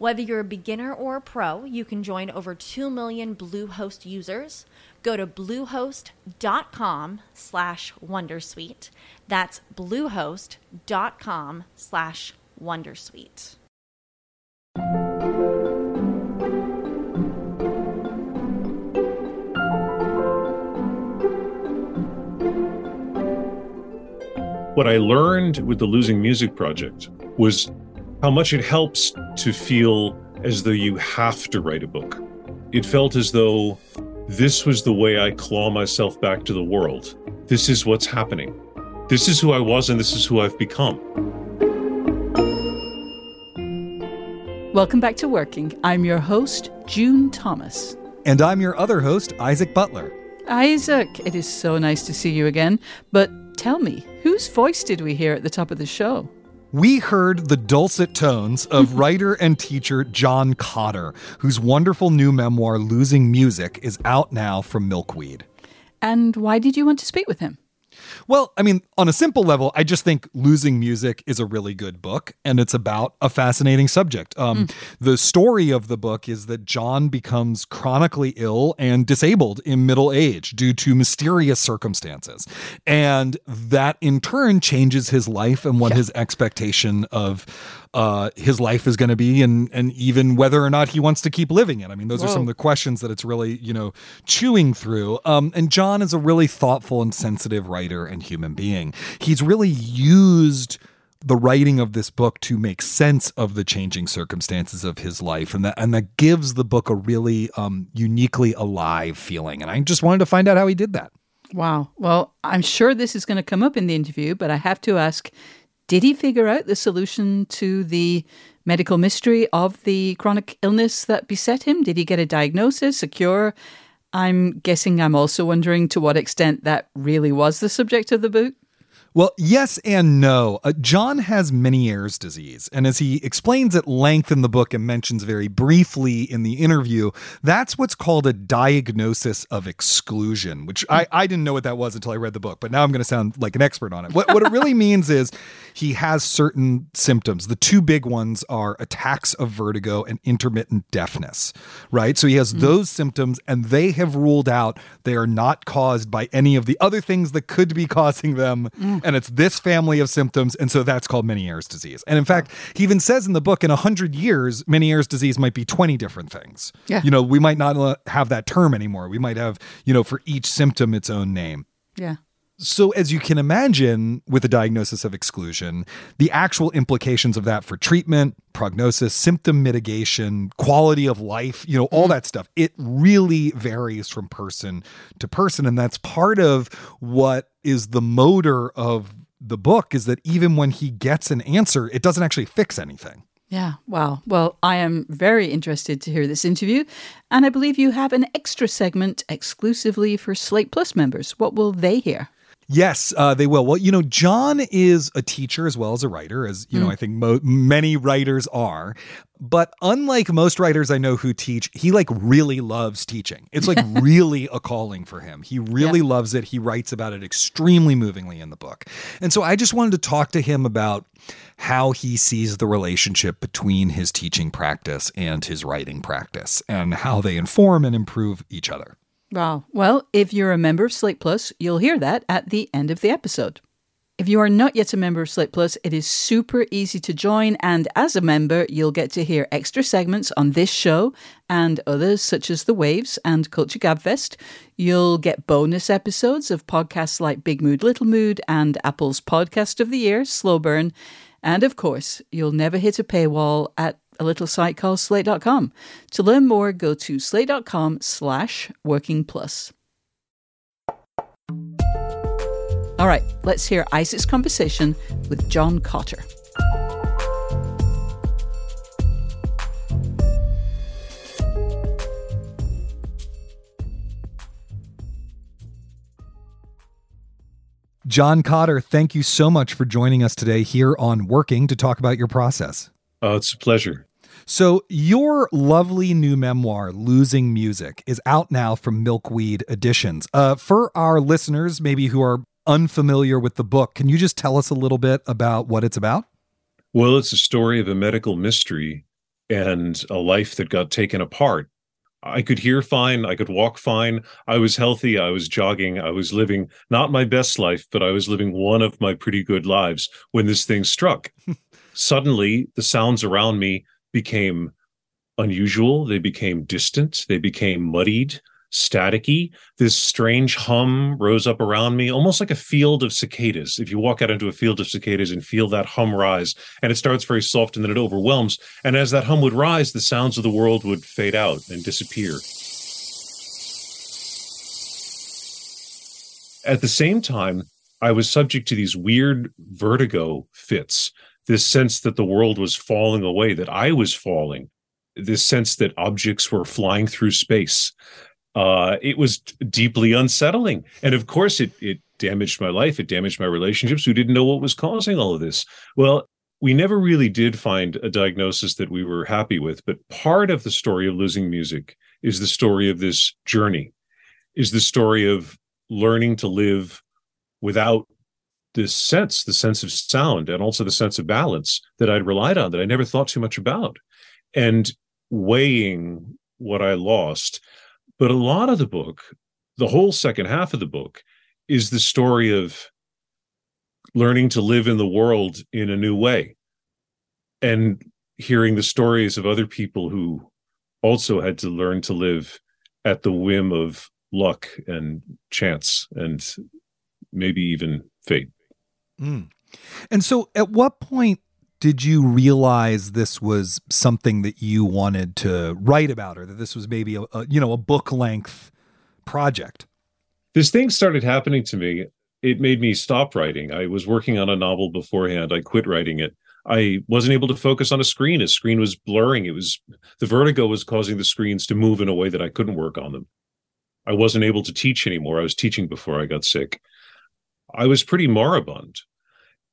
Whether you're a beginner or a pro, you can join over 2 million Bluehost users. Go to bluehost.com slash wondersuite. That's bluehost.com slash wondersuite. What I learned with the Losing Music Project was how much it helps to feel as though you have to write a book. It felt as though this was the way I claw myself back to the world. This is what's happening. This is who I was, and this is who I've become. Welcome back to Working. I'm your host, June Thomas. And I'm your other host, Isaac Butler. Isaac, it is so nice to see you again. But tell me, whose voice did we hear at the top of the show? We heard the dulcet tones of writer and teacher John Cotter, whose wonderful new memoir, Losing Music, is out now from Milkweed. And why did you want to speak with him? Well, I mean, on a simple level, I just think Losing Music is a really good book, and it's about a fascinating subject. Um, mm. The story of the book is that John becomes chronically ill and disabled in middle age due to mysterious circumstances. And that in turn changes his life and what yeah. his expectation of uh, his life is going to be and and even whether or not he wants to keep living it. I mean, those Whoa. are some of the questions that it's really, you know, chewing through. Um, and John is a really thoughtful and sensitive writer and human being. He's really used the writing of this book to make sense of the changing circumstances of his life and that and that gives the book a really um, uniquely alive feeling and i just wanted to find out how he did that wow well i'm sure this is going to come up in the interview but i have to ask did he figure out the solution to the medical mystery of the chronic illness that beset him? Did he get a diagnosis, a cure? I'm guessing I'm also wondering to what extent that really was the subject of the book. Well, yes and no. Uh, John has Meniere's disease, and as he explains at length in the book and mentions very briefly in the interview, that's what's called a diagnosis of exclusion, which I, I didn't know what that was until I read the book, but now I'm going to sound like an expert on it. What, what it really means is he has certain symptoms. The two big ones are attacks of vertigo and intermittent deafness, right? So he has mm. those symptoms, and they have ruled out they are not caused by any of the other things that could be causing them. Mm and it's this family of symptoms, and so that's called Meniere's disease. And in fact, he even says in the book, in hundred years, Meniere's disease might be twenty different things. Yeah. You know, we might not have that term anymore. We might have, you know, for each symptom its own name. Yeah. So, as you can imagine, with a diagnosis of exclusion, the actual implications of that for treatment, prognosis, symptom mitigation, quality of life, you know, all mm-hmm. that stuff, it really varies from person to person. And that's part of what is the motor of the book is that even when he gets an answer, it doesn't actually fix anything. Yeah, wow. Well, I am very interested to hear this interview, and I believe you have an extra segment exclusively for Slate Plus members. What will they hear? Yes, uh, they will. Well, you know, John is a teacher as well as a writer, as you mm. know, I think mo- many writers are. But unlike most writers I know who teach, he like really loves teaching. It's like really a calling for him. He really yeah. loves it. He writes about it extremely movingly in the book. And so I just wanted to talk to him about how he sees the relationship between his teaching practice and his writing practice and how they inform and improve each other. Wow. Well, if you're a member of Slate Plus, you'll hear that at the end of the episode. If you are not yet a member of Slate Plus, it is super easy to join, and as a member, you'll get to hear extra segments on this show and others such as The Waves and Culture Gabfest. You'll get bonus episodes of podcasts like Big Mood, Little Mood, and Apple's Podcast of the Year, Slow Burn. And of course, you'll never hit a paywall at a little site called slate.com. To learn more, go to slate.com slash working plus. All right, let's hear Isaac's conversation with John Cotter. John Cotter, thank you so much for joining us today here on Working to talk about your process. Oh, it's a pleasure. So, your lovely new memoir, Losing Music, is out now from Milkweed Editions. Uh, for our listeners, maybe who are unfamiliar with the book, can you just tell us a little bit about what it's about? Well, it's a story of a medical mystery and a life that got taken apart I could hear fine. I could walk fine. I was healthy. I was jogging. I was living not my best life, but I was living one of my pretty good lives when this thing struck. Suddenly, the sounds around me became unusual. They became distant. They became muddied staticky. This strange hum rose up around me, almost like a field of cicadas. If you walk out into a field of cicadas and feel that hum rise, and it starts very soft and then it overwhelms. And as that hum would rise, the sounds of the world would fade out and disappear. At the same time, I was subject to these weird vertigo fits, this sense that the world was falling away, that I was falling, this sense that objects were flying through space uh, it was deeply unsettling. And of course, it it damaged my life. It damaged my relationships. We didn't know what was causing all of this. Well, we never really did find a diagnosis that we were happy with. But part of the story of losing music is the story of this journey, is the story of learning to live without this sense, the sense of sound, and also the sense of balance that I'd relied on that I never thought too much about. And weighing what I lost but a lot of the book, the whole second half of the book, is the story of learning to live in the world in a new way and hearing the stories of other people who also had to learn to live at the whim of luck and chance and maybe even fate. Mm. And so, at what point did you realize this was something that you wanted to write about or that this was maybe a, a, you know a book length project? This thing started happening to me. It made me stop writing. I was working on a novel beforehand. I quit writing it. I wasn't able to focus on a screen. A screen was blurring. It was the vertigo was causing the screens to move in a way that i couldn't work on them. I wasn't able to teach anymore. I was teaching before i got sick. I was pretty moribund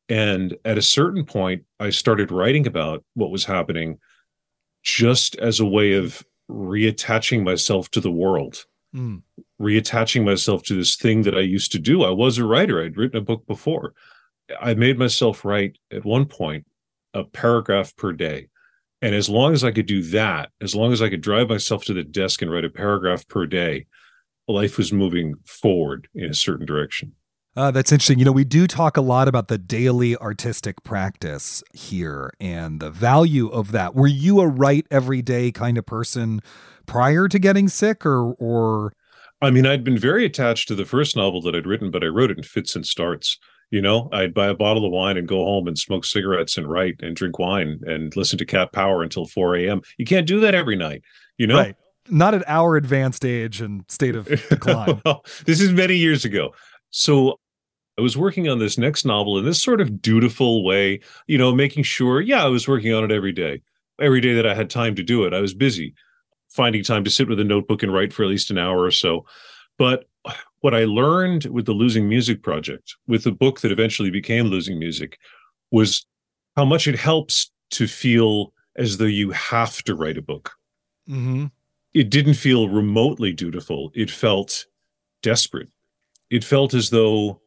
and at a certain point, I started writing about what was happening just as a way of reattaching myself to the world, mm. reattaching myself to this thing that I used to do. I was a writer, I'd written a book before. I made myself write at one point a paragraph per day. And as long as I could do that, as long as I could drive myself to the desk and write a paragraph per day, life was moving forward in a certain direction. Uh, that's interesting. You know, we do talk a lot about the daily artistic practice here and the value of that. Were you a write every day kind of person prior to getting sick, or or? I mean, I'd been very attached to the first novel that I'd written, but I wrote it in fits and starts. You know, I'd buy a bottle of wine and go home and smoke cigarettes and write and drink wine and listen to Cat Power until 4 a.m. You can't do that every night, you know? Right. Not at our advanced age and state of decline. well, this is many years ago. So I was working on this next novel in this sort of dutiful way, you know, making sure, yeah, I was working on it every day. Every day that I had time to do it, I was busy finding time to sit with a notebook and write for at least an hour or so. But what I learned with the Losing Music project, with the book that eventually became Losing Music, was how much it helps to feel as though you have to write a book. Mm-hmm. It didn't feel remotely dutiful. It felt desperate. It felt as though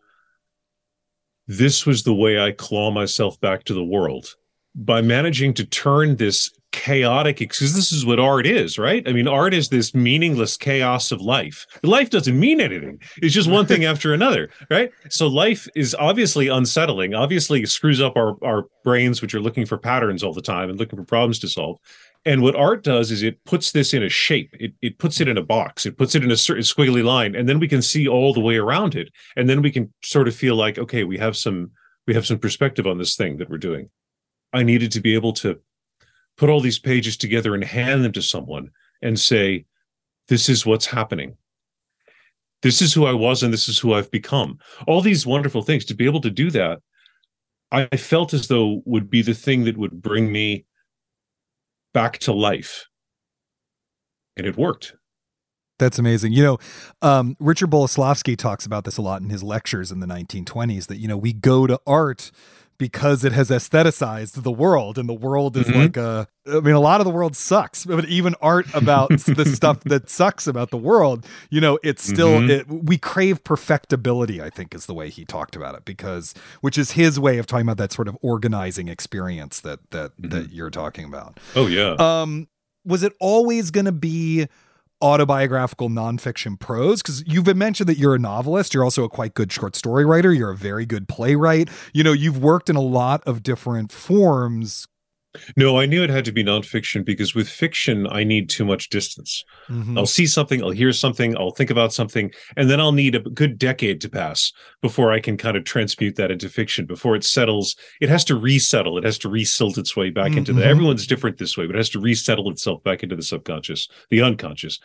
this was the way I claw myself back to the world. By managing to turn this chaotic because this is what art is right? I mean art is this meaningless chaos of life. Life doesn't mean anything. It's just one thing after another right? So life is obviously unsettling. Obviously screws up our, our brains which are looking for patterns all the time and looking for problems to solve and what art does is it puts this in a shape. It, it puts it in a box. It puts it in a certain squiggly line, and then we can see all the way around it. And then we can sort of feel like, okay, we have some we have some perspective on this thing that we're doing. I needed to be able to put all these pages together and hand them to someone and say, This is what's happening. This is who I was and this is who I've become. All these wonderful things. To be able to do that, I felt as though would be the thing that would bring me back to life. And it worked. That's amazing. You know, um, Richard Boleslavsky talks about this a lot in his lectures in the 1920s that, you know, we go to art because it has aestheticized the world and the world is mm-hmm. like a I mean a lot of the world sucks but even art about the stuff that sucks about the world you know it's still mm-hmm. it, we crave perfectibility I think is the way he talked about it because which is his way of talking about that sort of organizing experience that that mm-hmm. that you're talking about oh yeah um was it always going to be autobiographical nonfiction prose because you've been mentioned that you're a novelist you're also a quite good short story writer you're a very good playwright. You know you've worked in a lot of different forms no, I knew it had to be nonfiction because with fiction, I need too much distance. Mm-hmm. I'll see something, I'll hear something, I'll think about something, and then I'll need a good decade to pass before I can kind of transmute that into fiction. Before it settles, it has to resettle, it has to resilt its way back mm-hmm. into the. Mm-hmm. Everyone's different this way, but it has to resettle itself back into the subconscious, the unconscious.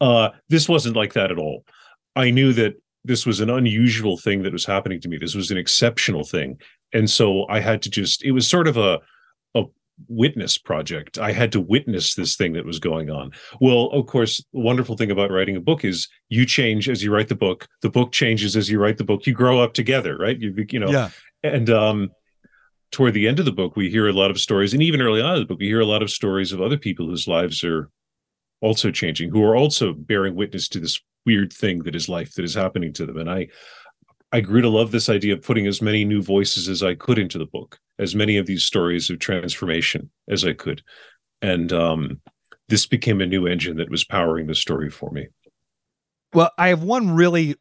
Uh, this wasn't like that at all. I knew that this was an unusual thing that was happening to me. This was an exceptional thing. And so I had to just, it was sort of a, witness project. I had to witness this thing that was going on. Well, of course, the wonderful thing about writing a book is you change as you write the book. The book changes as you write the book. You grow up together, right? You you know. Yeah. And um toward the end of the book, we hear a lot of stories, and even early on in the book, we hear a lot of stories of other people whose lives are also changing, who are also bearing witness to this weird thing that is life that is happening to them. And I I grew to love this idea of putting as many new voices as I could into the book, as many of these stories of transformation as I could. And um, this became a new engine that was powering the story for me. Well, I have one really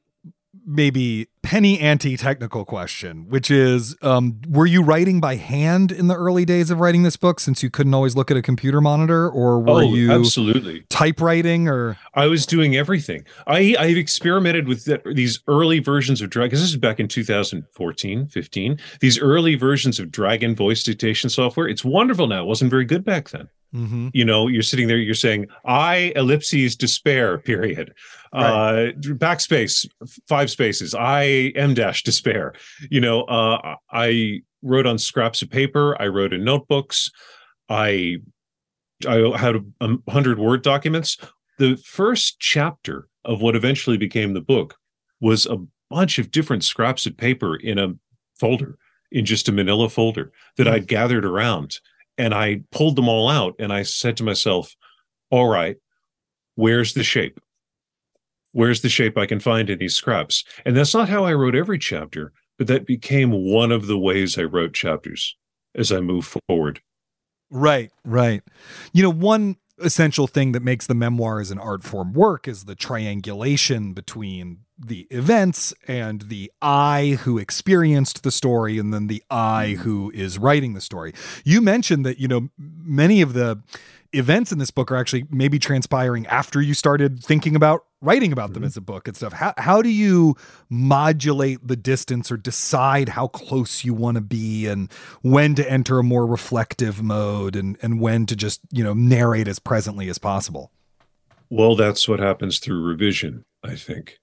maybe penny ante technical question, which is um, were you writing by hand in the early days of writing this book since you couldn't always look at a computer monitor or were oh, you absolutely typewriting or I was doing everything. I I've experimented with the, these early versions of Dragon. This is back in 2014, 15. These early versions of Dragon voice dictation software. It's wonderful now. It wasn't very good back then. Mm-hmm. You know, you're sitting there, you're saying, I ellipses despair, period. Right. Uh, backspace, five spaces. I am dash despair. You know, uh, I wrote on scraps of paper. I wrote in notebooks. I I had a hundred word documents. The first chapter of what eventually became the book was a bunch of different scraps of paper in a folder, in just a manila folder that mm. I'd gathered around. And I pulled them all out and I said to myself, all right, where's the shape? Where's the shape I can find in these scraps? And that's not how I wrote every chapter, but that became one of the ways I wrote chapters as I move forward. Right, right. You know, one essential thing that makes the memoir as an art form work is the triangulation between the events and the I who experienced the story and then the I hmm. who is writing the story. You mentioned that, you know, many of the events in this book are actually maybe transpiring after you started thinking about writing about them mm-hmm. as a book and stuff. How how do you modulate the distance or decide how close you want to be and when to enter a more reflective mode and and when to just, you know, narrate as presently as possible? Well, that's what happens through revision, I think.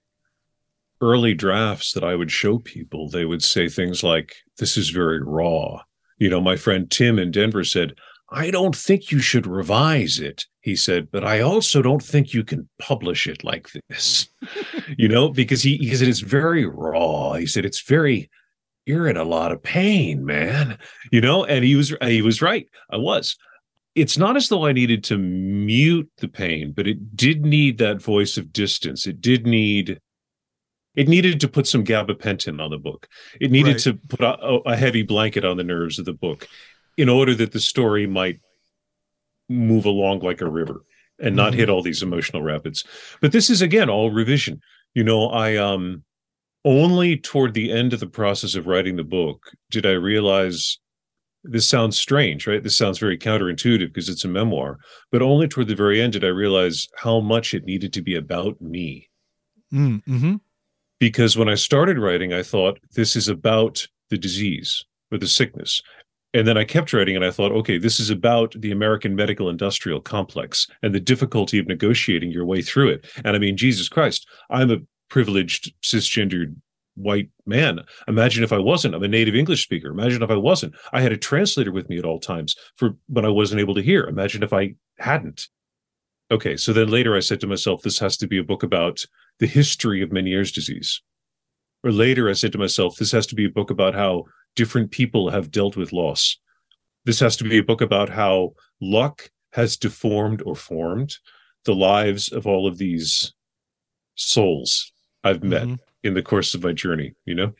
Early drafts that I would show people, they would say things like, This is very raw. You know, my friend Tim in Denver said, I don't think you should revise it, he said, but I also don't think you can publish it like this, you know, because he, he said it's very raw. He said it's very, you're in a lot of pain, man, you know, and he was, he was right. I was. It's not as though I needed to mute the pain, but it did need that voice of distance. It did need, it needed to put some gabapentin on the book. It needed right. to put a, a heavy blanket on the nerves of the book in order that the story might move along like a river and not mm-hmm. hit all these emotional rapids. But this is again all revision. You know, I um only toward the end of the process of writing the book did I realize this sounds strange, right? This sounds very counterintuitive because it's a memoir, but only toward the very end did I realize how much it needed to be about me. Mm-hmm. Because when I started writing, I thought this is about the disease or the sickness And then I kept writing and I thought, okay, this is about the American medical industrial complex and the difficulty of negotiating your way through it. And I mean, Jesus Christ, I'm a privileged cisgendered white man. Imagine if I wasn't. I'm a native English speaker. Imagine if I wasn't. I had a translator with me at all times for when I wasn't able to hear. Imagine if I hadn't. Okay, so then later I said to myself, this has to be a book about the history of Meniere's disease. Or later I said to myself, this has to be a book about how different people have dealt with loss. This has to be a book about how luck has deformed or formed the lives of all of these souls I've met mm-hmm. in the course of my journey, you know?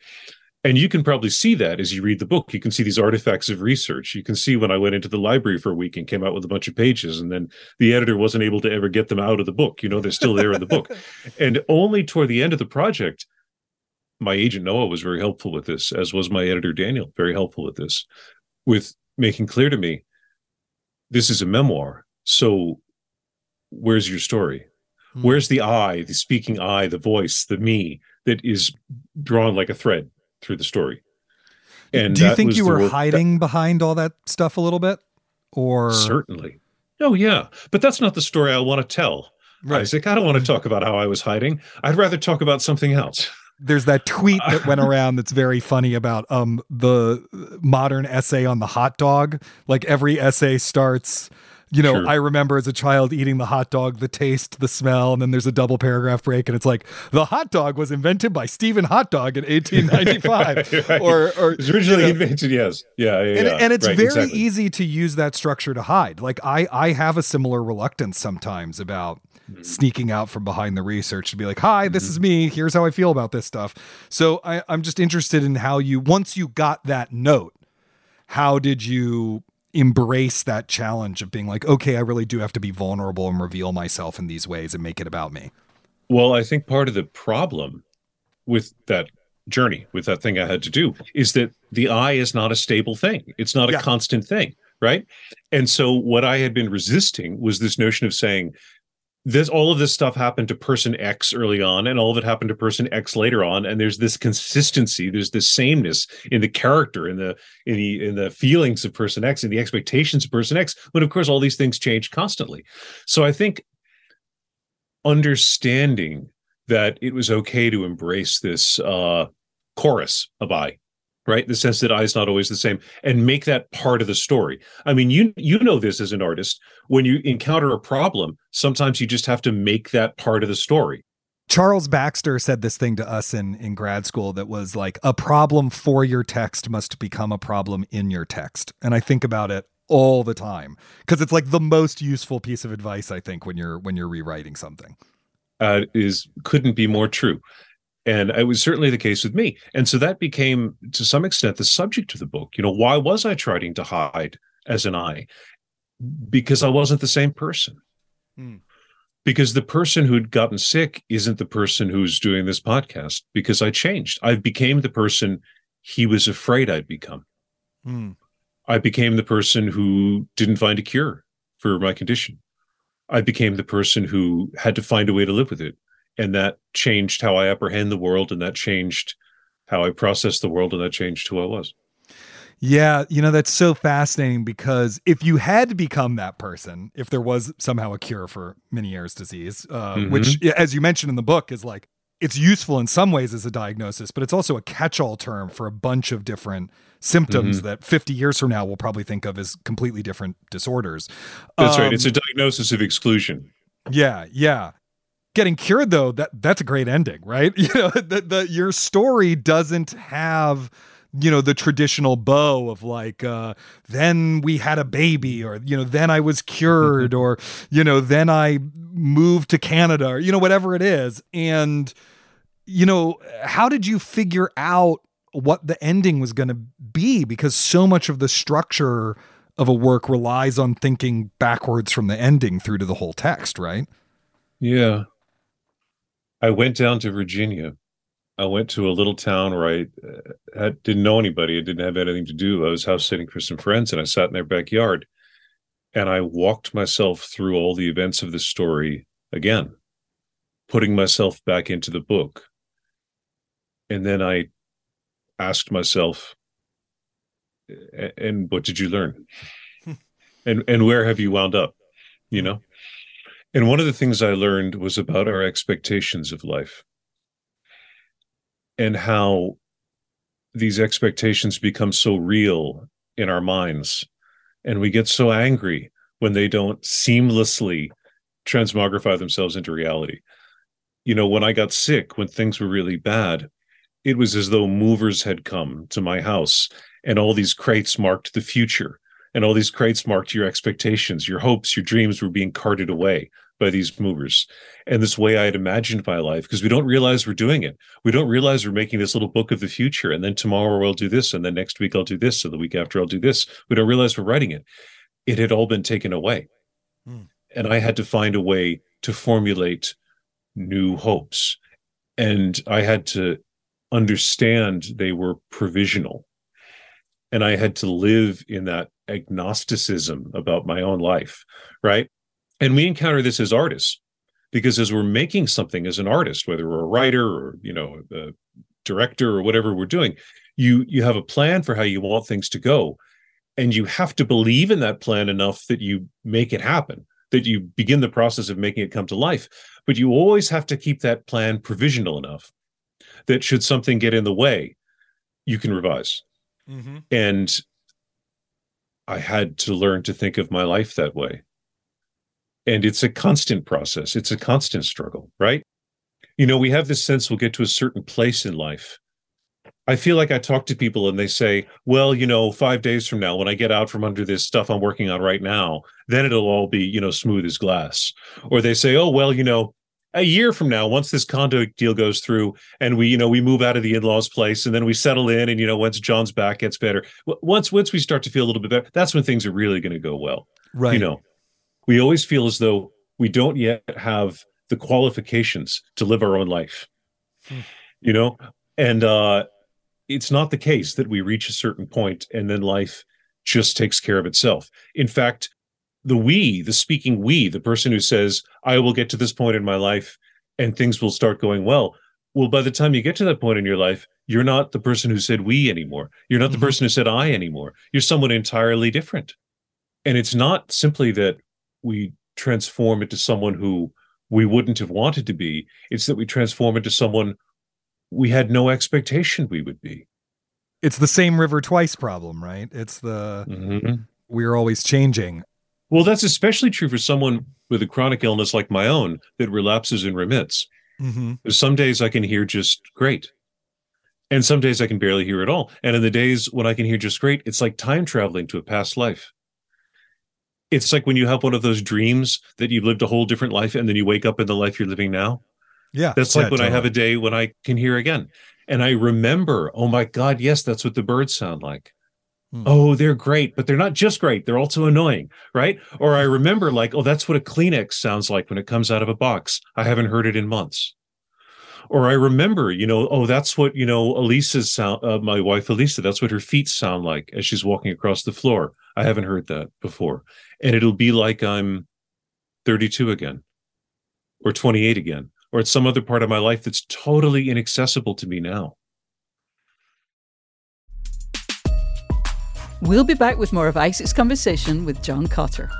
And you can probably see that as you read the book. You can see these artifacts of research. You can see when I went into the library for a week and came out with a bunch of pages, and then the editor wasn't able to ever get them out of the book. You know, they're still there in the book. And only toward the end of the project my agent Noah was very helpful with this, as was my editor Daniel, very helpful with this, with making clear to me this is a memoir. So where's your story? Hmm. Where's the I, the speaking I, the voice, the me that is drawn like a thread through the story? And do you think you were hiding that, behind all that stuff a little bit? Or certainly. Oh yeah. But that's not the story I want to tell. Right. Isaac, I don't want to talk about how I was hiding. I'd rather talk about something else there's that tweet that went around that's very funny about um the modern essay on the hot dog. Like every essay starts you know, sure. I remember as a child eating the hot dog, the taste, the smell, and then there's a double paragraph break, and it's like the hot dog was invented by Stephen Hot Dog in 1895, right. or, or it was originally you know, invented. Yes, yeah, yeah, and, yeah. and it's right, very exactly. easy to use that structure to hide. Like I, I have a similar reluctance sometimes about. Sneaking out from behind the research to be like, "Hi, this mm-hmm. is me. Here's how I feel about this stuff." So I, I'm just interested in how you once you got that note, how did you embrace that challenge of being like, okay, I really do have to be vulnerable and reveal myself in these ways and make it about me? Well, I think part of the problem with that journey, with that thing I had to do, is that the I is not a stable thing. It's not a yeah. constant thing. Right. And so what I had been resisting was this notion of saying, this all of this stuff happened to person X early on, and all of it happened to person X later on. And there's this consistency, there's this sameness in the character, in the in the in the feelings of person X, and the expectations of person X. But of course, all these things change constantly. So I think understanding that it was okay to embrace this uh, chorus of I right the sense that i is not always the same and make that part of the story i mean you you know this as an artist when you encounter a problem sometimes you just have to make that part of the story Charles Baxter said this thing to us in, in grad school that was like a problem for your text must become a problem in your text. And I think about it all the time because it's like the most useful piece of advice I think when you're when you're rewriting something. Uh, is couldn't be more true. And it was certainly the case with me. And so that became, to some extent, the subject of the book. You know, why was I trying to hide as an I? Because I wasn't the same person. Hmm. Because the person who'd gotten sick isn't the person who's doing this podcast, because I changed. I became the person he was afraid I'd become. Hmm. I became the person who didn't find a cure for my condition. I became the person who had to find a way to live with it and that changed how I apprehend the world, and that changed how I process the world, and that changed who I was. Yeah, you know, that's so fascinating because if you had to become that person, if there was somehow a cure for Meniere's disease, uh, mm-hmm. which, as you mentioned in the book, is like it's useful in some ways as a diagnosis, but it's also a catch all term for a bunch of different symptoms mm-hmm. that 50 years from now we'll probably think of as completely different disorders. That's um, right. It's a um, diagnosis of exclusion. Yeah, yeah getting cured though that that's a great ending right? You know the, the your story doesn't have you know the traditional bow of like uh then we had a baby or you know then i was cured or you know then i moved to canada or you know whatever it is. And you know how did you figure out what the ending was going to be? Because so much of the structure of a work relies on thinking backwards from the ending through to the whole text right? Yeah I went down to Virginia. I went to a little town where I uh, had, didn't know anybody. I didn't have anything to do. I was house sitting for some friends, and I sat in their backyard, and I walked myself through all the events of the story again, putting myself back into the book. And then I asked myself, and what did you learn? and and where have you wound up? You know? And one of the things I learned was about our expectations of life and how these expectations become so real in our minds. And we get so angry when they don't seamlessly transmogrify themselves into reality. You know, when I got sick, when things were really bad, it was as though movers had come to my house and all these crates marked the future and all these crates marked your expectations, your hopes, your dreams were being carted away by these movers and this way I had imagined my life because we don't realize we're doing it. We don't realize we're making this little book of the future. And then tomorrow I'll do this. And then next week I'll do this. And the week after I'll do this. We don't realize we're writing it. It had all been taken away. Hmm. And I had to find a way to formulate new hopes. And I had to understand they were provisional. And I had to live in that agnosticism about my own life. Right? And we encounter this as artists because as we're making something as an artist whether we're a writer or you know a director or whatever we're doing you you have a plan for how you want things to go. And you have to believe in that plan enough that you make it happen that you begin the process of making it come to life. But you always have to keep that plan provisional enough that should something get in the way you can revise mm-hmm. and i had to learn to think of my life that way. And it's a constant process. It's a constant struggle right? You know we have this sense we'll get to a certain place in life. I feel like i talk to people and they say well you know 5 days from now when i get out from under this stuff i'm working on right now then it'll all be you know smooth as glass. Or they say oh well you know a year from now once this condo deal goes through and we you know we move out of the in-laws place and then we settle in and you know once john's back gets better once once we start to feel a little bit better that's when things are really going to go well. Right. you know we always feel as though we don't yet have the qualifications to live our own life. Hmm. you know and uh it's not the case that we reach a certain point and then life just takes care of itself. In fact the we the speaking we the person who says i will get to this point in my life and things will start going well well by the time you get to that point in your life you're not the person who said we anymore you're not the mm-hmm. person who said i anymore you're someone entirely different and it's not simply that we transform into someone who we wouldn't have wanted to be. It's that we transform into someone we had no expectation we would be. It's the same river twice problem, right? It's the mm-hmm. we're always changing. Well, that's especially true for someone with a chronic illness like my own that relapses and remits. Mm-hmm. Some days I can hear just great. And some days I can barely hear at all. And in the days when I can hear just great, it's like time traveling to a past life it's like when you have one of those dreams that you've lived a whole different life and then you wake up in the life you're living now. Yeah. That's like yeah, when totally. I have a day when I can hear again. And I remember, oh my God, yes, that's what the birds sound like. Hmm. Oh, they're great, but they're not just great. They're also annoying, right? Or I remember, like, oh, that's what a Kleenex sounds like when it comes out of a box. I haven't heard it in months. Or I remember, you know, oh, that's what, you know, Elisa's sound, uh, my wife, Elisa, that's what her feet sound like as she's walking across the floor. I haven't heard that before. And it'll be like I'm 32 again or 28 again or it's some other part of my life that's totally inaccessible to me now. We'll be back with more of Isaac's conversation with John Cotter.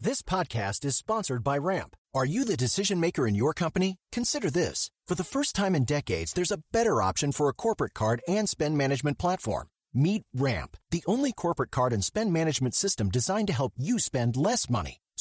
This podcast is sponsored by Ramp. Are you the decision maker in your company? Consider this. For the first time in decades, there's a better option for a corporate card and spend management platform. Meet Ramp, the only corporate card and spend management system designed to help you spend less money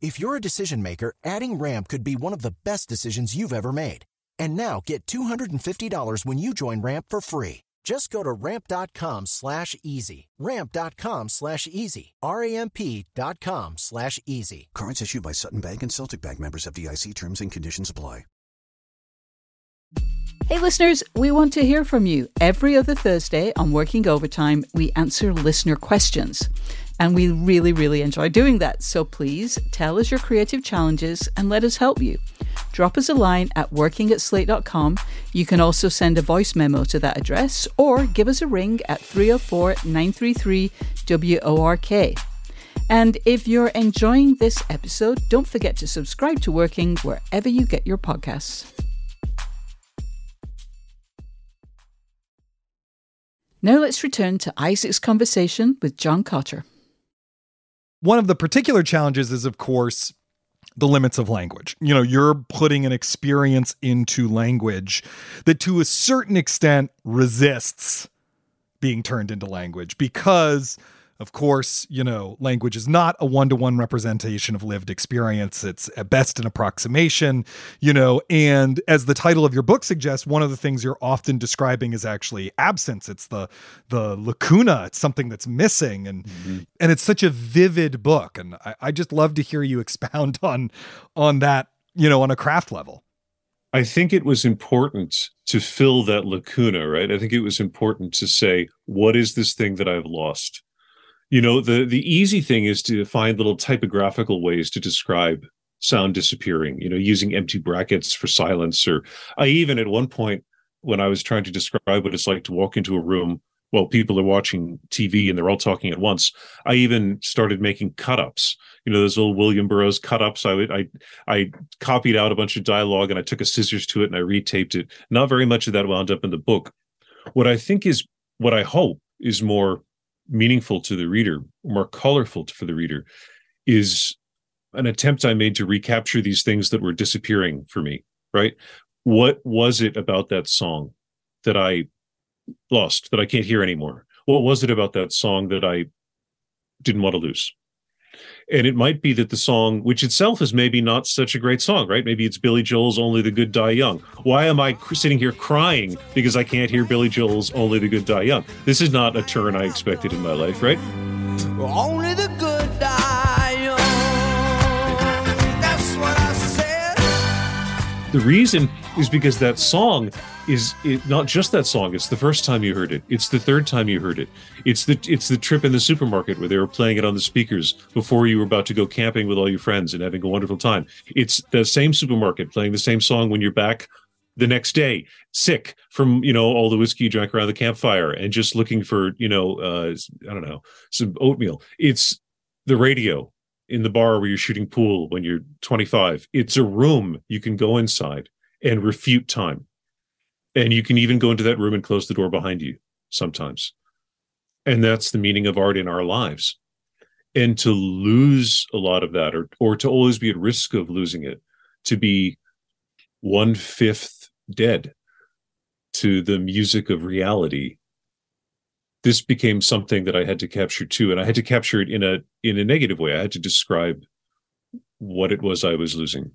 If you're a decision maker, adding Ramp could be one of the best decisions you've ever made. And now get $250 when you join Ramp for free. Just go to ramp.com slash easy. Ramp.com slash easy. R-A-M-P.com slash easy. Cards issued by Sutton Bank and Celtic Bank members of FDIC terms and conditions apply. Hey, listeners, we want to hear from you. Every other Thursday on Working Overtime, we answer listener questions. And we really, really enjoy doing that. So please tell us your creative challenges and let us help you. Drop us a line at working at slate.com. You can also send a voice memo to that address or give us a ring at 304 933 WORK. And if you're enjoying this episode, don't forget to subscribe to Working wherever you get your podcasts. Now let's return to Isaac's conversation with John Cotter. One of the particular challenges is, of course, the limits of language. You know, you're putting an experience into language that to a certain extent resists being turned into language because of course, you know, language is not a one to one representation of lived experience. It's at best an approximation, you know, and as the title of your book suggests, one of the things you're often describing is actually absence. It's the the lacuna. It's something that's missing. And mm-hmm. and it's such a vivid book. And I, I just love to hear you expound on on that, you know, on a craft level. I think it was important to fill that lacuna, right? I think it was important to say, what is this thing that I've lost? You know the the easy thing is to find little typographical ways to describe sound disappearing you know using empty brackets for silence or i even at one point when i was trying to describe what it's like to walk into a room while people are watching tv and they're all talking at once i even started making cut-ups. You know those little william burroughs cut-ups i would i i copied out a bunch of dialogue and i took a scissors to it and i retaped it. Not very much of that wound up in the book. What i think is what i hope is more meaningful to the reader, more colorful for the reader, is an attempt I made to recapture these things that were disappearing for me, right? What was it about that song that I lost, that I can't hear anymore? What was it about that song that I didn't want to lose? And it might be that the song, which itself is maybe not such a great song, right? Maybe it's Billy Joel's Only the Good Die Young. Why am I sitting here crying because I can't hear Billy Joel's Only the Good Die Young? This is not a turn I expected in my life, right? Only The reason is because that song is it, not just that song it's the first time you heard it. It's the third time you heard it. It's the it's the trip in the supermarket where they were playing it on the speakers before you were about to go camping with all your friends and having a wonderful time. It's the same supermarket playing the same song when you're back the next day sick from you know all the whiskey you drank around the campfire and just looking for you know uh i don't know some oatmeal. It's the radio in the bar where you're shooting pool when you're 25 it's a room you can go inside and refute time. And you can even go into that room and close the door behind you sometimes. And that's the meaning of art in our lives. And to lose a lot of that or or to always be at risk of losing it to be one fifth dead to the music of reality this became something that i had to capture too and i had to capture it in a in a negative way. I had to describe what it was i was losing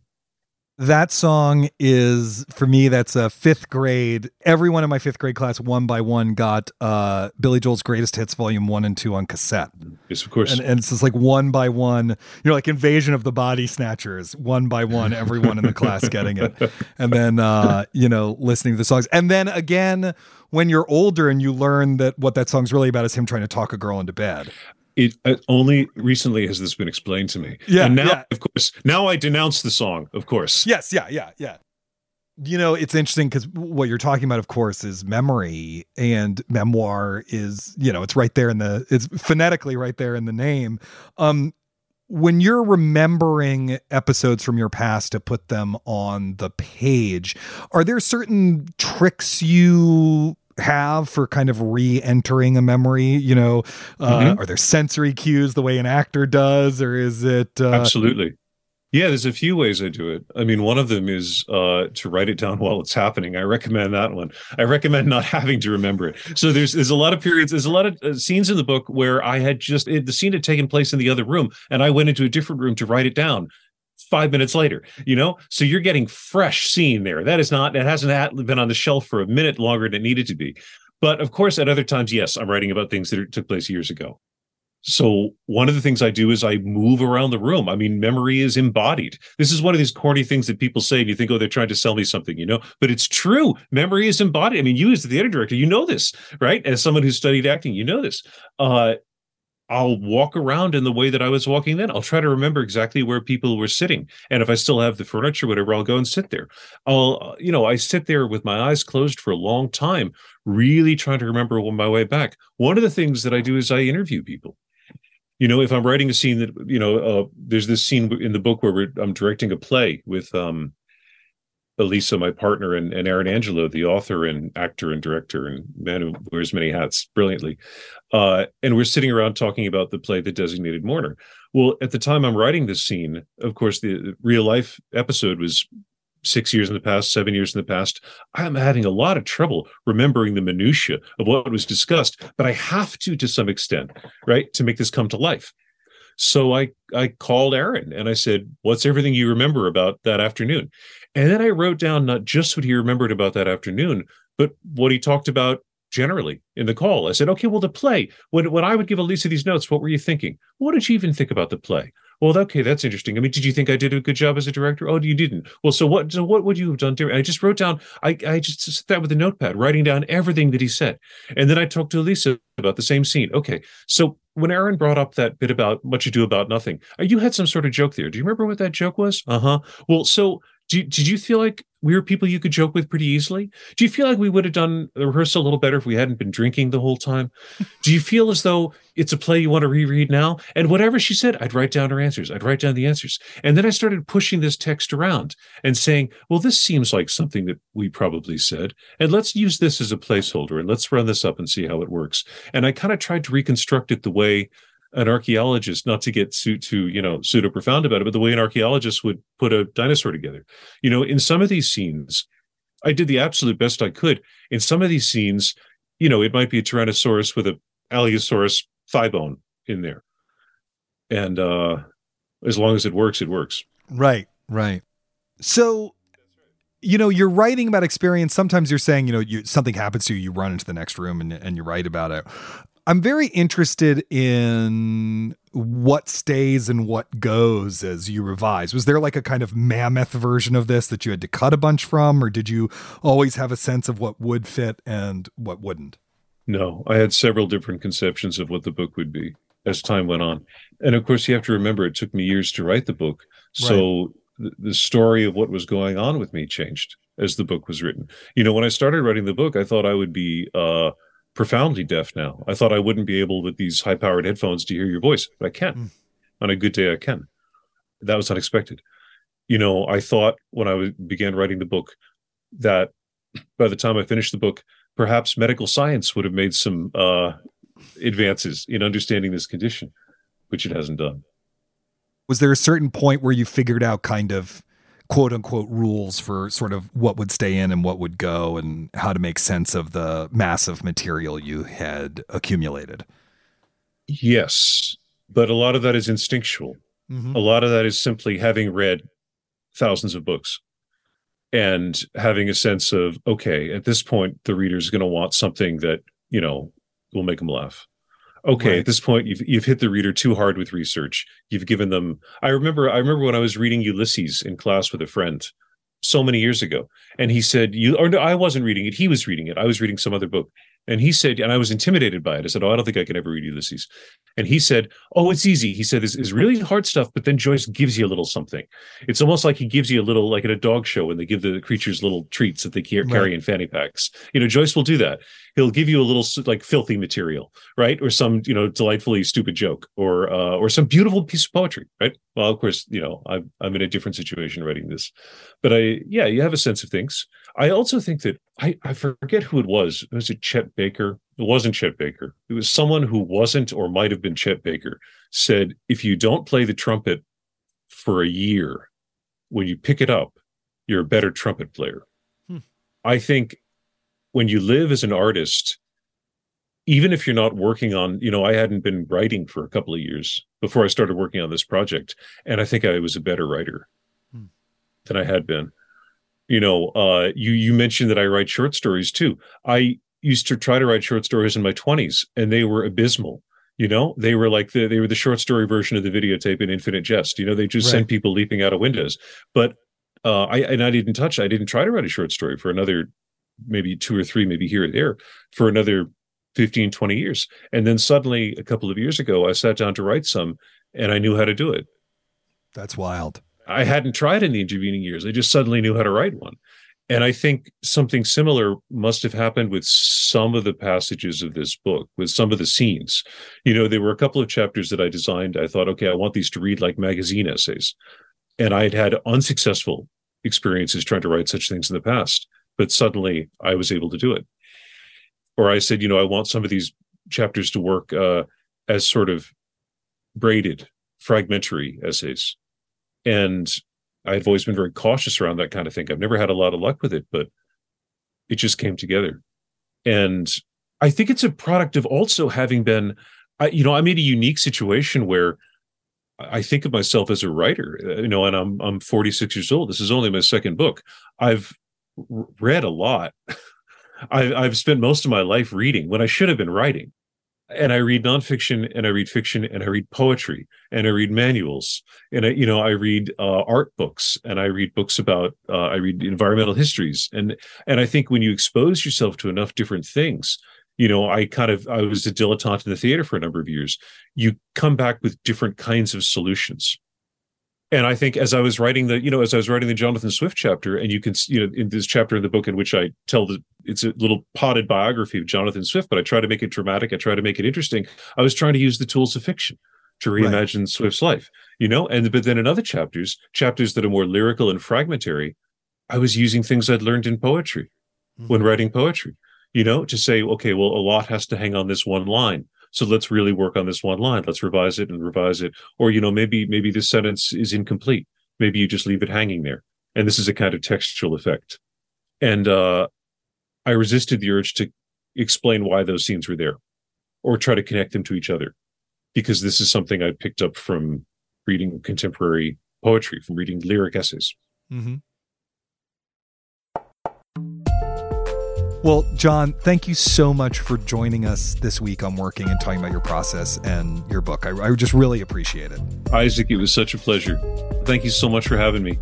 that song is for me that's a fifth grade. Everyone in my fifth grade class one by one got uh billy joel's greatest hits volume one and two on cassette. Yes of course. And, and it's just like one by one you know like invasion of the body snatchers one by one everyone in the class getting it. And then uh you know listening to the songs. And then again when you're older and you learn that what that song's really about is him trying to talk a girl into bed it uh, only recently has this been explained to me. Yeah. And now, yeah. of course, now I denounce the song, of course. Yes. Yeah. Yeah. Yeah. You know, it's interesting because what you're talking about, of course, is memory and memoir is, you know, it's right there in the, it's phonetically right there in the name. Um, when you're remembering episodes from your past to put them on the page, are there certain tricks you have for kind of re-entering a memory you know uh, mm-hmm. are there sensory cues the way an actor does or is it uh... absolutely. Yeah there's a few ways i do it. I mean one of them is uh, to write it down while it's happening. I recommend that one. I recommend not having to remember it. So there's there's a lot of periods there's a lot of uh, scenes in the book where i had just it, the scene had taken place in the other room and i went into a different room to write it down five minutes later you know so you're getting fresh scene there that is not it hasn't been on the shelf for a minute longer than it needed to be but of course at other times yes i'm writing about things that took place years ago So one of the things I do is I move around the room. I mean, memory is embodied. This is one of these corny things that people say, and you think, oh, they're trying to sell me something, you know. But it's true. Memory is embodied. I mean, you as the theater director, you know this, right? As someone who studied acting, you know this. Uh, I'll walk around in the way that I was walking then. I'll try to remember exactly where people were sitting. And if I still have the furniture, whatever, I'll go and sit there. I'll, uh, you know, I sit there with my eyes closed for a long time, really trying to remember my way back. One of the things that I do is I interview people. You know, if I'm writing a scene that, you know, uh, there's this scene in the book where I'm directing a play with um, Elisa, my partner, and, and Aaron Angello, the author and actor and director and man who wears many hats brilliantly. Uh, and we're sitting around talking about the play, The Designated Mourner. Well, at the time I'm writing this scene, of course, the real life episode was six years in the past, seven years in the past. I'm having a lot of trouble remembering the minutia of what was discussed, but I have to to some extent, right, to make this come to life. So I I called Aaron and I said, "What's everything you remember about that afternoon?" And then I wrote down not just what he remembered about that afternoon, but what he talked about generally in the call. I said, okay, well, the play, when, when I would give Elisa these notes, what were you thinking? What did you even think about the play? Well, okay, that's interesting. I mean, did you think I did a good job as a director? Oh, you didn't. Well, so what? So what would you have done different? I just wrote down. I I just sat that with a notepad, writing down everything that he said, and then I talked to Elisa about the same scene. Okay, so when Aaron brought up that bit about what you do about nothing, uh, you had some sort of joke there. Do you remember what that joke was? Uh huh. Well, so do, did you feel like we were people you could joke with pretty easily? Do you feel like we would have done the rehearsal a little better if we hadn't been drinking the whole time? Do you feel as though it's a play you want to reread now? And whatever she said, I'd write down her answers. I'd write down the answers. And then I started pushing this text around and saying, well, this seems like something that we probably said. And let's use this as a placeholder and let's run this up and see how it works. And I kind of tried to reconstruct it the way an archaeologist, not to get too, too you know pseudo profound about it, but the way an archaeologist would put a dinosaur together. You know, in some of these scenes, I did the absolute best I could. In some of these scenes, you know, it might be a Tyrannosaurus with a Allosaurus thigh bone in there, and uh, as long as it works, it works. Right, right. So you know you're writing about experience sometimes you're saying you know you, something happens to you you run into the next room and, and you write about it I'm very interested in what stays and what goes as you revise. Was there like a kind of mammoth version of this that you had to cut a bunch from, or did you always have a sense of what would fit and what wouldn't? No, I had several different conceptions of what the book would be as time went on. And of course, you have to remember it took me years to write the book. So right. the story of what was going on with me changed as the book was written. You know, when I started writing the book, I thought I would be, uh, profoundly deaf now. I thought I wouldn't be able with these high powered headphones to hear your voice, but I can. Mm. On a good day, I can. That was unexpected. You know, I thought when I began writing the book that by the time I finished the book, perhaps medical science would have made some uh, advances in understanding this condition, which it hasn't done. Was there a certain point where you figured out kind of quote unquote rules for sort of what would stay in and what would go and how to make sense of the massive material you had accumulated. Yes, but a lot of that is instinctual. Mm-hmm. A lot of that is simply having read thousands of books and having a sense of okay, at this point the reader is going to want something that, you know, will make them laugh okay right. at this point you've you've hit the reader too hard with research you've given them i remember i remember when i was reading ulysses in class with a friend so many years ago and he said you or no, i wasn't reading it he was reading it i was reading some other book and he said, and I was intimidated by it. I said, Oh, I don't think I can ever read Ulysses. And he said, Oh, it's easy. He said, This is really hard stuff, but then Joyce gives you a little something. It's almost like he gives you a little, like at a dog show when they give the creatures little treats that they carry right. in fanny packs. You know, Joyce will do that. He'll give you a little like filthy material, right? Or some, you know, delightfully stupid joke or, uh, or some beautiful piece of poetry, right? Well, of course, you know, I'm, I'm in a different situation writing this, but I, yeah, you have a sense of things. I also think that I, I forget who it was. Was it Chet Baker? It wasn't Chet Baker. It was someone who wasn't or might have been Chet Baker said, if you don't play the trumpet for a year, when you pick it up, you're a better trumpet player. Hmm. I think when you live as an artist, even if you're not working on, you know, I hadn't been writing for a couple of years before I started working on this project. And I think I was a better writer hmm. than I had been you know uh, you you mentioned that i write short stories too i used to try to write short stories in my 20s and they were abysmal You know, they were like the they were the short story version of the videotape in Infinite Jest. You know, they just Right. sent people leaping out of windows. But uh, I and I didn't touch. I didn't try to write a short story for another maybe two or three, maybe here or there, for another 15, 20 years. And then suddenly, a couple of years ago, I sat down to write some, and I knew how to do it. That's wild. I hadn't tried in the intervening years. I just suddenly knew how to write one. And I think something similar must have happened with some of the passages of this book, with some of the scenes. You know, there were a couple of chapters that I designed. I thought, okay, I want these to read like magazine essays. And I had had unsuccessful experiences trying to write such things in the past, but suddenly I was able to do it. Or I said, you know, I want some of these chapters to work uh, as sort of braided, fragmentary essays. And I've always been very cautious around that kind of thing. I've never had a lot of luck with it, but it just came together. And I think it's a product of also having been, I, you know, I'm in a unique situation where I think of myself as a writer, uh, you know, and I'm I'm 46 years old. This is only my second book. I've read a lot. I've I've spent most of my life reading when I should have been writing and I read nonfiction and I read fiction and I read poetry and I read manuals and I, you know, I read uh, art books and I read books about uh, I read environmental histories and and I think when you expose yourself to enough different things, you know, I kind of I was a dilettante in the theater for a number of years. You come back with different kinds of solutions. And I think as I was writing the, you know, as I was writing the Jonathan Swift chapter, and you can, you know, in this chapter in the book in which I tell the, it's a little potted biography of Jonathan Swift, but I try to make it dramatic. I try to make it interesting. I was trying to use the tools of fiction to Right. reimagine Swift's life, you know, and but then in other chapters, chapters that are more lyrical and fragmentary, I was using things I'd learned in poetry when mm-hmm. writing poetry, you know, to say, okay, well, a lot has to hang on this one line. So let's really work on this one line. Let's revise it and revise it. Or, you know, maybe, maybe this sentence is incomplete. Maybe you just leave it hanging there. And this is a kind of textual effect. And uh, I resisted the urge to explain why those scenes were there or try to connect them to each other because this is something I picked up from reading contemporary poetry, from reading lyric essays. Mm-hmm. Well, John, thank you so much for joining us this week on Working and talking about your process and your book. I, I just really appreciate it. Isaac, it was such a pleasure. Thank you so much for having me.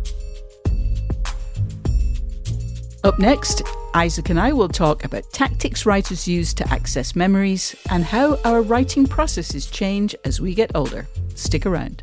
Up next, Isaac and I will talk about tactics writers use to access memories and how our writing processes change as we get older. Stick around.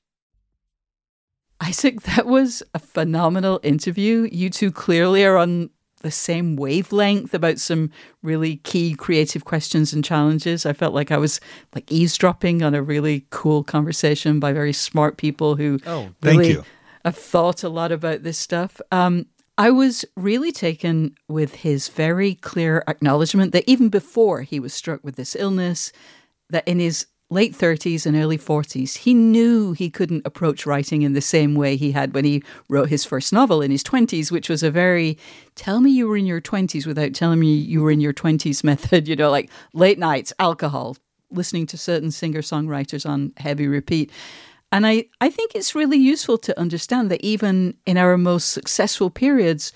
Isaac, that was a phenomenal interview. You two clearly are on the same wavelength about some really key creative questions and challenges. I felt like I was like eavesdropping on a really cool conversation by very smart people who Oh, thank really you. have thought a lot about this stuff. Um, I was really taken with his very clear acknowledgement that even before he was struck with this illness, that in his late 30s and early 40s, he knew he couldn't approach writing in the same way he had when he wrote his first novel in his 20s, which was a very tell me you were in your 20s without telling me you were in your 20s method, you know, like late nights, alcohol, listening to certain singer songwriters on heavy repeat. And I, I think it's really useful to understand that even in our most successful periods,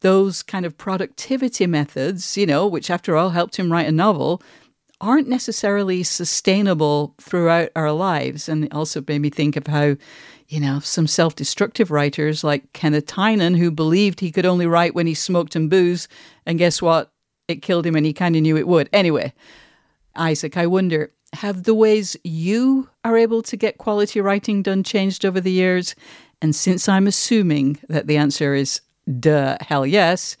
those kind of productivity methods, you know, which after all helped him write a novel, aren't necessarily sustainable throughout our lives. And it also made me think of how, you know, some self destructive writers like Kenneth Tynan, who believed he could only write when he smoked and booze. And guess what? it killed him and he kind of knew it would. Anyway, Isaac, I wonder have the ways you are able to get quality writing done changed over the years? And since I'm assuming that the answer is duh, hell yes,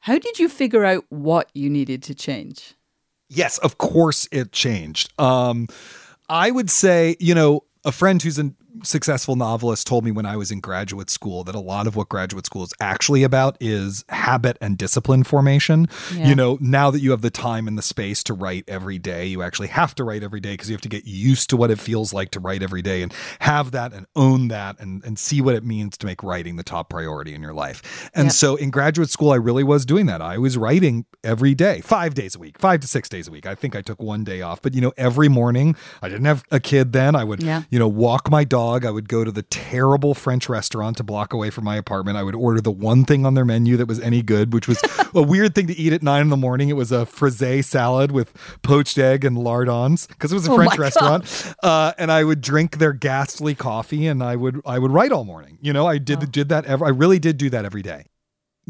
how did you figure out what you needed to change? Yes, of course it changed. Um, I would say, you know, a friend who's a successful novelist told me when I was in graduate school that a lot of what graduate school is actually about is habit and discipline formation. Yeah. You know, now that you have the time and the space to write every day, you actually have to write every day because you have to get used to what it feels like to write every day and have that and own that and, and see what it means to make writing the top priority in your life. And yeah. so in graduate school, I really was doing that. I was writing every day, five days a week, five to six days a week. I think I took one day off, but you know, every morning, I didn't have a kid then. I would, yeah. you know, walk my dog dog, I would go to the terrible French restaurant a block away from my apartment. I would order the one thing on their menu that was any good, which was a weird thing to eat at nine in the morning. It was a frisee salad with poached egg and lardons because it was a oh French restaurant. Uh, and I would drink their ghastly coffee and I would I would write all morning. You know, I did oh. did that. I really did do that every day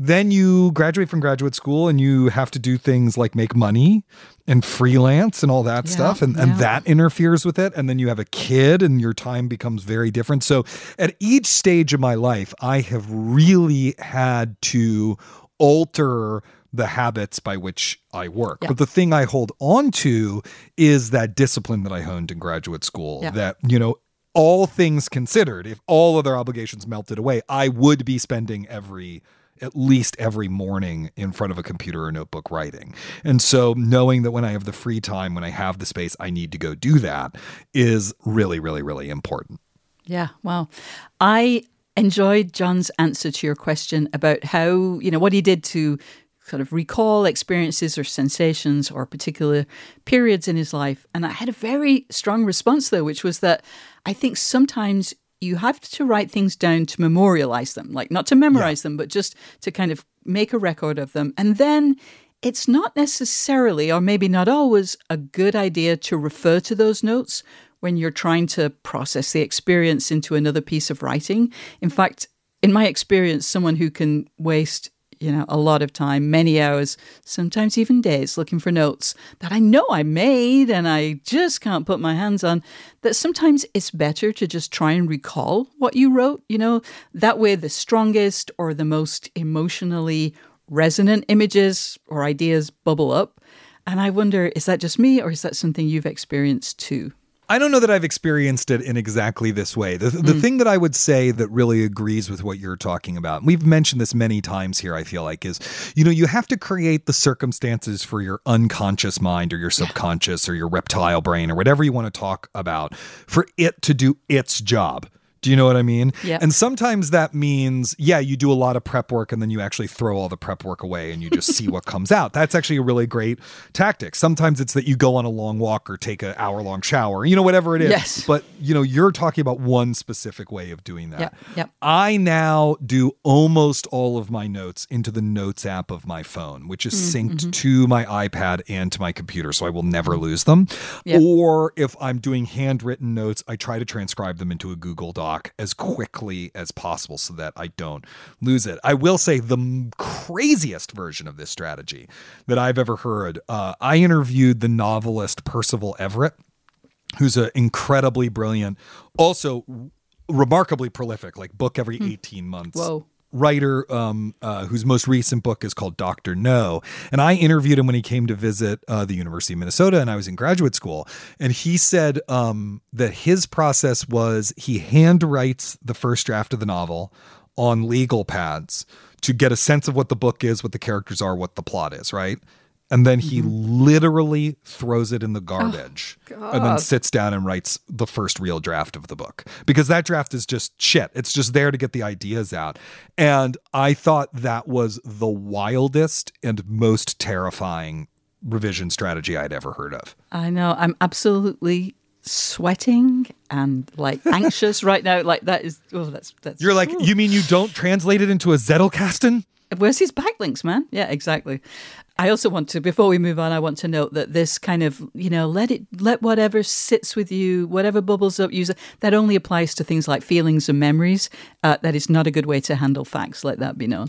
then you graduate from graduate school and you have to do things like make money and freelance and all that yeah, stuff and, yeah. and that interferes with it and then you have a kid and your time becomes very different so at each stage of my life i have really had to alter the habits by which i work yeah. but the thing i hold on to is that discipline that i honed in graduate school that you know all things considered if all other obligations melted away i would be spending every at least every morning in front of a computer or notebook writing. And so knowing that when I have the free time, when I have the space, I need to go do that is really, really, really important. Yeah. Wow. I enjoyed John's answer to your question about how, you know, what he did to sort of recall experiences or sensations or particular periods in his life. And I had a very strong response, though, which was that I think sometimes you have to write things down to memorialize them, like not to memorize yeah. them, but just to kind of make a record of them. And then it's not necessarily, or maybe not always, a good idea to refer to those notes when you're trying to process the experience into another piece of writing. In fact, in my experience, someone who can waste you know, a lot of time, many hours, sometimes even days looking for notes that I know I made and I just can't put my hands on. That sometimes it's better to just try and recall what you wrote, you know, that way the strongest or the most emotionally resonant images or ideas bubble up. And I wonder, is that just me or is that something you've experienced too? I don't know that I've experienced it in exactly this way. The, the mm. thing that I would say that really agrees with what you're talking about, we've mentioned this many times here, I feel like, is you know, you have to create the circumstances for your unconscious mind or your subconscious or your reptile brain or whatever you want to talk about for it to do its job. Do you know what I mean? Yeah. And sometimes that means, yeah, you do a lot of prep work and then you actually throw all the prep work away and you just see what comes out. That's actually a really great tactic. Sometimes it's that you go on a long walk or take an hour long shower, you know, whatever it is. Yes. But, you know, you're talking about one specific way of doing that. Yep. Yep. I now do almost all of my notes into the notes app of my phone, which is mm, synced mm-hmm. to my iPad and to my computer. So I will never lose them. Yep. Or if I'm doing handwritten notes, I try to transcribe them into a Google Doc as quickly as possible so that I don't lose it. I will say the craziest version of this strategy that I've ever heard. Uh, I interviewed the novelist Percival Everett, who's an incredibly brilliant, also remarkably prolific, like book every hmm. 18 months. Whoa writer um, uh, whose most recent book is called Doctor No, and I interviewed him when he came to visit uh, the University of Minnesota, and I was in graduate school, and he said um, that his process was he handwrites the first draft of the novel on legal pads to get a sense of what the book is, what the characters are, what the plot is, right? And then he mm-hmm. literally throws it in the garbage oh, and then sits down and writes the first real draft of the book. Because that draft is just shit. It's just there to get the ideas out. And i thought that was the wildest and most terrifying revision strategy i'd ever heard of. I know. I'm absolutely sweating and like anxious right now. Like that is oh that's that's you're like ooh. you mean you don't translate it into a zettelkasten Where's his backlinks, man? Yeah, exactly. I also want to, before we move on, I want to note that this kind of, you know, let it, let whatever sits with you, whatever bubbles up, use. That only applies to things like feelings and memories. Uh, that is not a good way to handle facts. Let that be known.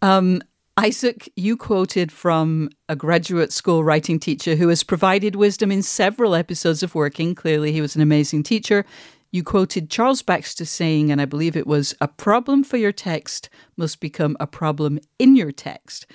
Um, Isaac, you quoted from a graduate school writing teacher who has provided wisdom in several episodes of Working. Clearly, he was an amazing teacher. You quoted Charles Baxter saying, and I believe it was, a problem for your text must become a problem in your text.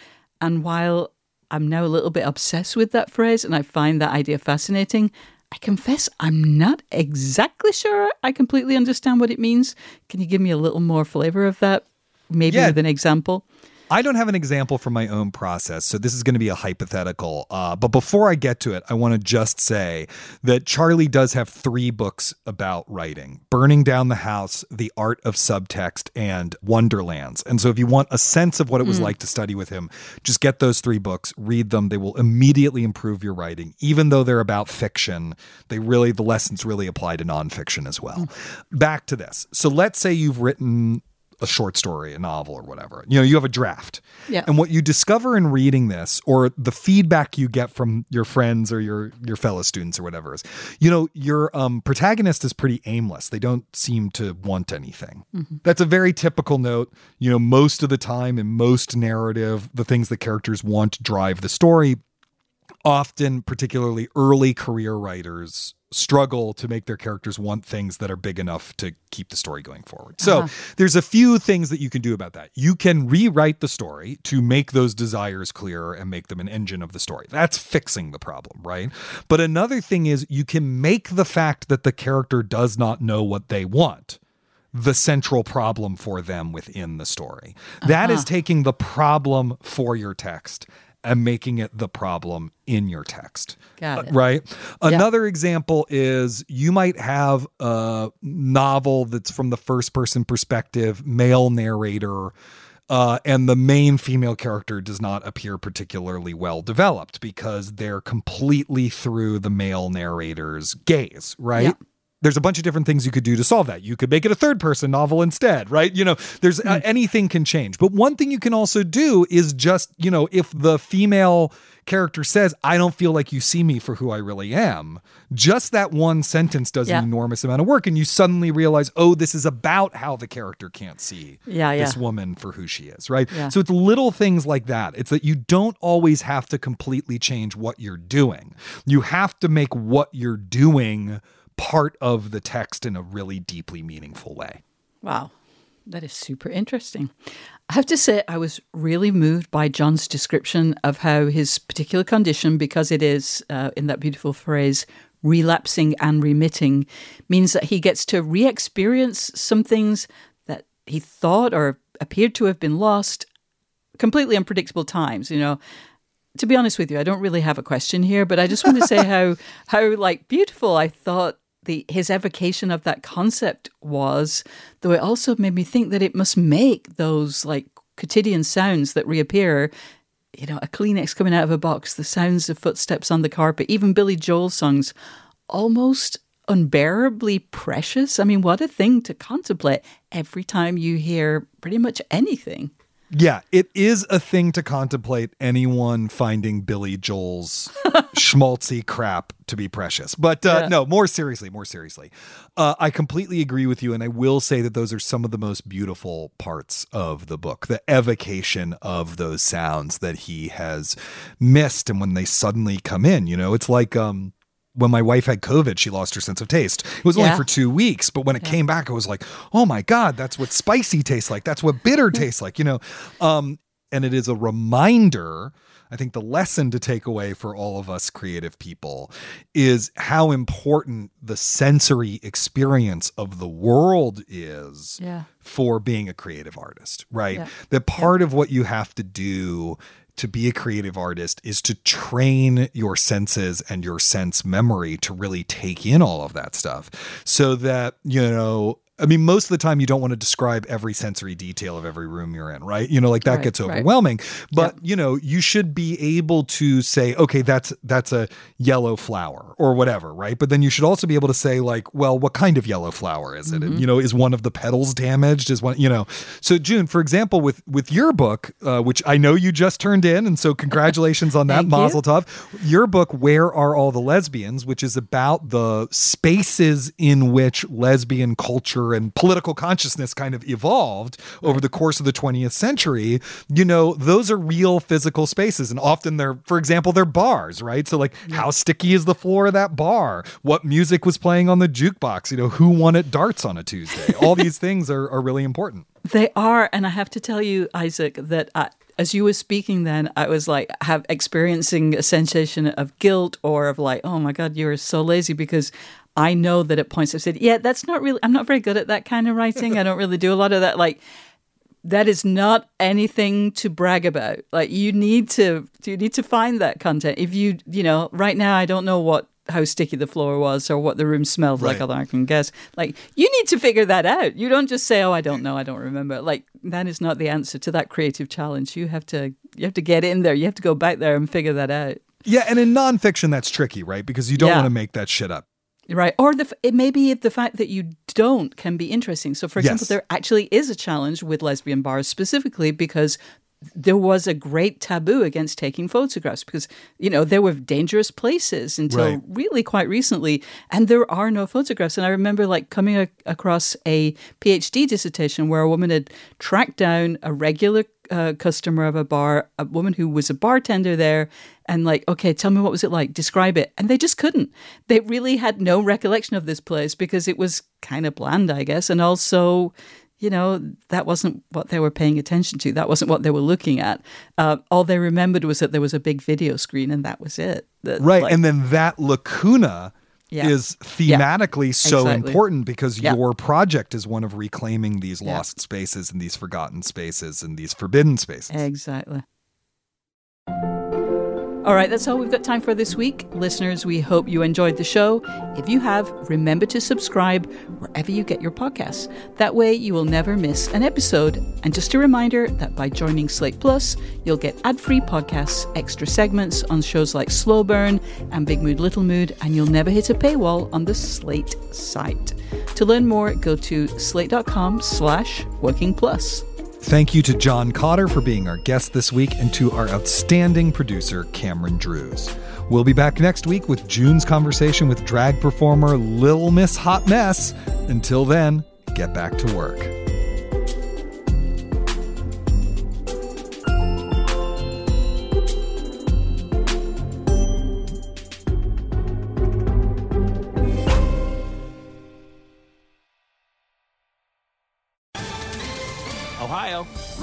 And while I'm now a little bit obsessed with that phrase and I find that idea fascinating, I confess I'm not exactly sure I completely understand what it means. Can you give me a little more flavor of that? Maybe Yeah. with an example? I don't have an example from my own process, so this is going to be a hypothetical. Uh, but before I get to it, I want to just say that Charlie does have three books about writing Burning Down the House, The Art of Subtext, and Wonderlands. And so if you want a sense of what it was like to study with him, just get those three books, read them. They will immediately improve your writing. Even though they're about fiction, they really, the lessons really apply to nonfiction as well. Back to this. So let's say you've written a short story, a novel, or whatever. You know, you have a draft. Yeah. And what you discover in reading this, or the feedback you get from your friends or your your fellow students or whatever is, you know, your um, protagonist is pretty aimless. They don't seem to want anything. That's a very typical note. You know, most of the time in most narrative, the things that characters want drive the story often, particularly early career writers, struggle to make their characters want things that are big enough to keep the story going forward. So uh-huh. there's a few things that you can do about that. You can rewrite the story to make those desires clearer and make them an engine of the story. That's fixing the problem, right? But another thing is you can make the fact that the character does not know what they want the central problem for them within the story. That is uh-huh. taking the problem for your text and making it the problem in your text. Got it. right? Another example is you might have a novel that's from the first person perspective, male narrator. Uh, and the main female character does not appear particularly well developed because they're completely through the male narrator's gaze, right? Yeah. There's a bunch of different things you could do to solve that. You could make it a third person novel instead, right? You know, there's uh, anything can change. But one thing you can also do is just, you know, if the female character says, I don't feel like you see me for who I really am, just that one sentence does Yeah. an enormous amount of work. And you suddenly realize, oh, this is about how the character can't see Yeah, this yeah. woman for who she is, right? So it's little things like that. It's that you don't always have to completely change what you're doing. You have to make what you're doing part of the text in a really deeply meaningful way. Wow, that is super interesting. I have to say, I was really moved by John's description of how his particular condition, because it is, uh, in that beautiful phrase, relapsing and remitting, means that he gets to re experience some things that he thought or appeared to have been lost completely unpredictable times, you know. To be honest with you, I don't really have a question here, but I just want to say how how like beautiful I thought the his evocation of that concept was, though it also made me think that it must make those like quotidian sounds that reappear. You know, a Kleenex coming out of a box, the sounds of footsteps on the carpet, even Billy Joel songs, almost unbearably precious. I mean, what a thing to contemplate every time you hear pretty much anything. Yeah, it is a thing to contemplate anyone finding Billy Joel's schmaltzy crap to be precious. But uh, Yeah. no, more seriously, more seriously. Uh, I completely agree with you. And I will say that those are some of the most beautiful parts of the book the evocation of those sounds that he has missed. And when they suddenly come in, you know, it's like, um, when my wife had COVID, she lost her sense of taste. It was Yeah. only for two weeks, but when it came back, I was like, oh my God, that's what spicy tastes like. That's what bitter tastes like, you know? Um, and it is a reminder. I think the lesson to take away for all of us creative people is how important the sensory experience of the world is Yeah. for being a creative artist, right? Yeah. That part of what you have to do to be a creative artist is to train your senses and your sense memory to really take in all of that stuff so that, you know, I mean, most of the time you don't want to describe every sensory detail of every room you're in, right? You know, like that Right, gets right. overwhelming. But you know, you should be able to say, okay, that's that's a yellow flower or whatever, right? But then you should also be able to say, like, well, what kind of yellow flower is it? Mm-hmm. And you know, is one of the petals damaged? Is one, you know? So June, for example, with with your book, uh, which I know you just turned in, and so congratulations on that. Mazel Tov. Your book, Where Are All the Lesbians, which is about the spaces in which lesbian culture culture and political consciousness kind of evolved over the course of the 20th century, you know, those are real physical spaces. And often they're, for example, they're bars, right? So, like, how sticky is the floor of that bar? What music was playing on the jukebox? You know, who won at darts on a Tuesday? All these things are, are really important. They are, and I have to tell you, Isaac, that I, as you were speaking, then I was like, have experiencing a sensation of guilt or of like, oh my god, you're so lazy because I know that at points I've said, yeah, that's not really. I'm not very good at that kind of writing. I don't really do a lot of that. Like, that is not anything to brag about. Like, you need to you need to find that content. If you you know, right now I don't know what how sticky the floor was or what the room smelled like, Right. although I can guess. Like, you need to figure that out. You don't just say, "Oh, I don't know, I don't remember." Like, that is not the answer to that creative challenge. You have to you have to get in there. You have to go back there and figure that out. Yeah. And in nonfiction, that's tricky, right? Because you don't Yeah. want to make that shit up. Right. Or the f- it may be the fact that you don't can be interesting. So, for example, Yes. there actually is a challenge with lesbian bars specifically because there was a great taboo against taking photographs because, you know, there were dangerous places until Right. really quite recently, and there are no photographs. And I remember like coming a- across a PhD dissertation where a woman had tracked down a regular uh, customer of a bar, a woman who was a bartender there, and like, okay, tell me what was it like? Describe it. And they just couldn't. They really had no recollection of this place because it was kind of bland, I guess. And also, you know, that wasn't what they were paying attention to. That wasn't what they were looking at. Uh, all they remembered was that there was a big video screen, and that was it. That, Right. like- and then that lacuna Yeah. is thematically so Exactly. important because Yeah. your project is one of reclaiming these Yeah. lost spaces and these forgotten spaces and these forbidden spaces. Exactly. All right, that's all we've got time for this week. Listeners, we hope you enjoyed the show. If you have, remember to subscribe wherever you get your podcasts. That way, you will never miss an episode. And just a reminder that by joining Slate Plus, you'll get ad free podcasts, extra segments on shows like Slow Burn and Big Mood Little Mood, and you'll never hit a paywall on the Slate site. To learn more, go to slate.com slash working plus. Thank you to John Cotter for being our guest this week and to our outstanding producer, Cameron Drews. We'll be back next week with June's conversation with drag performer Lil Miss Hot Mess. Until then, get back to work.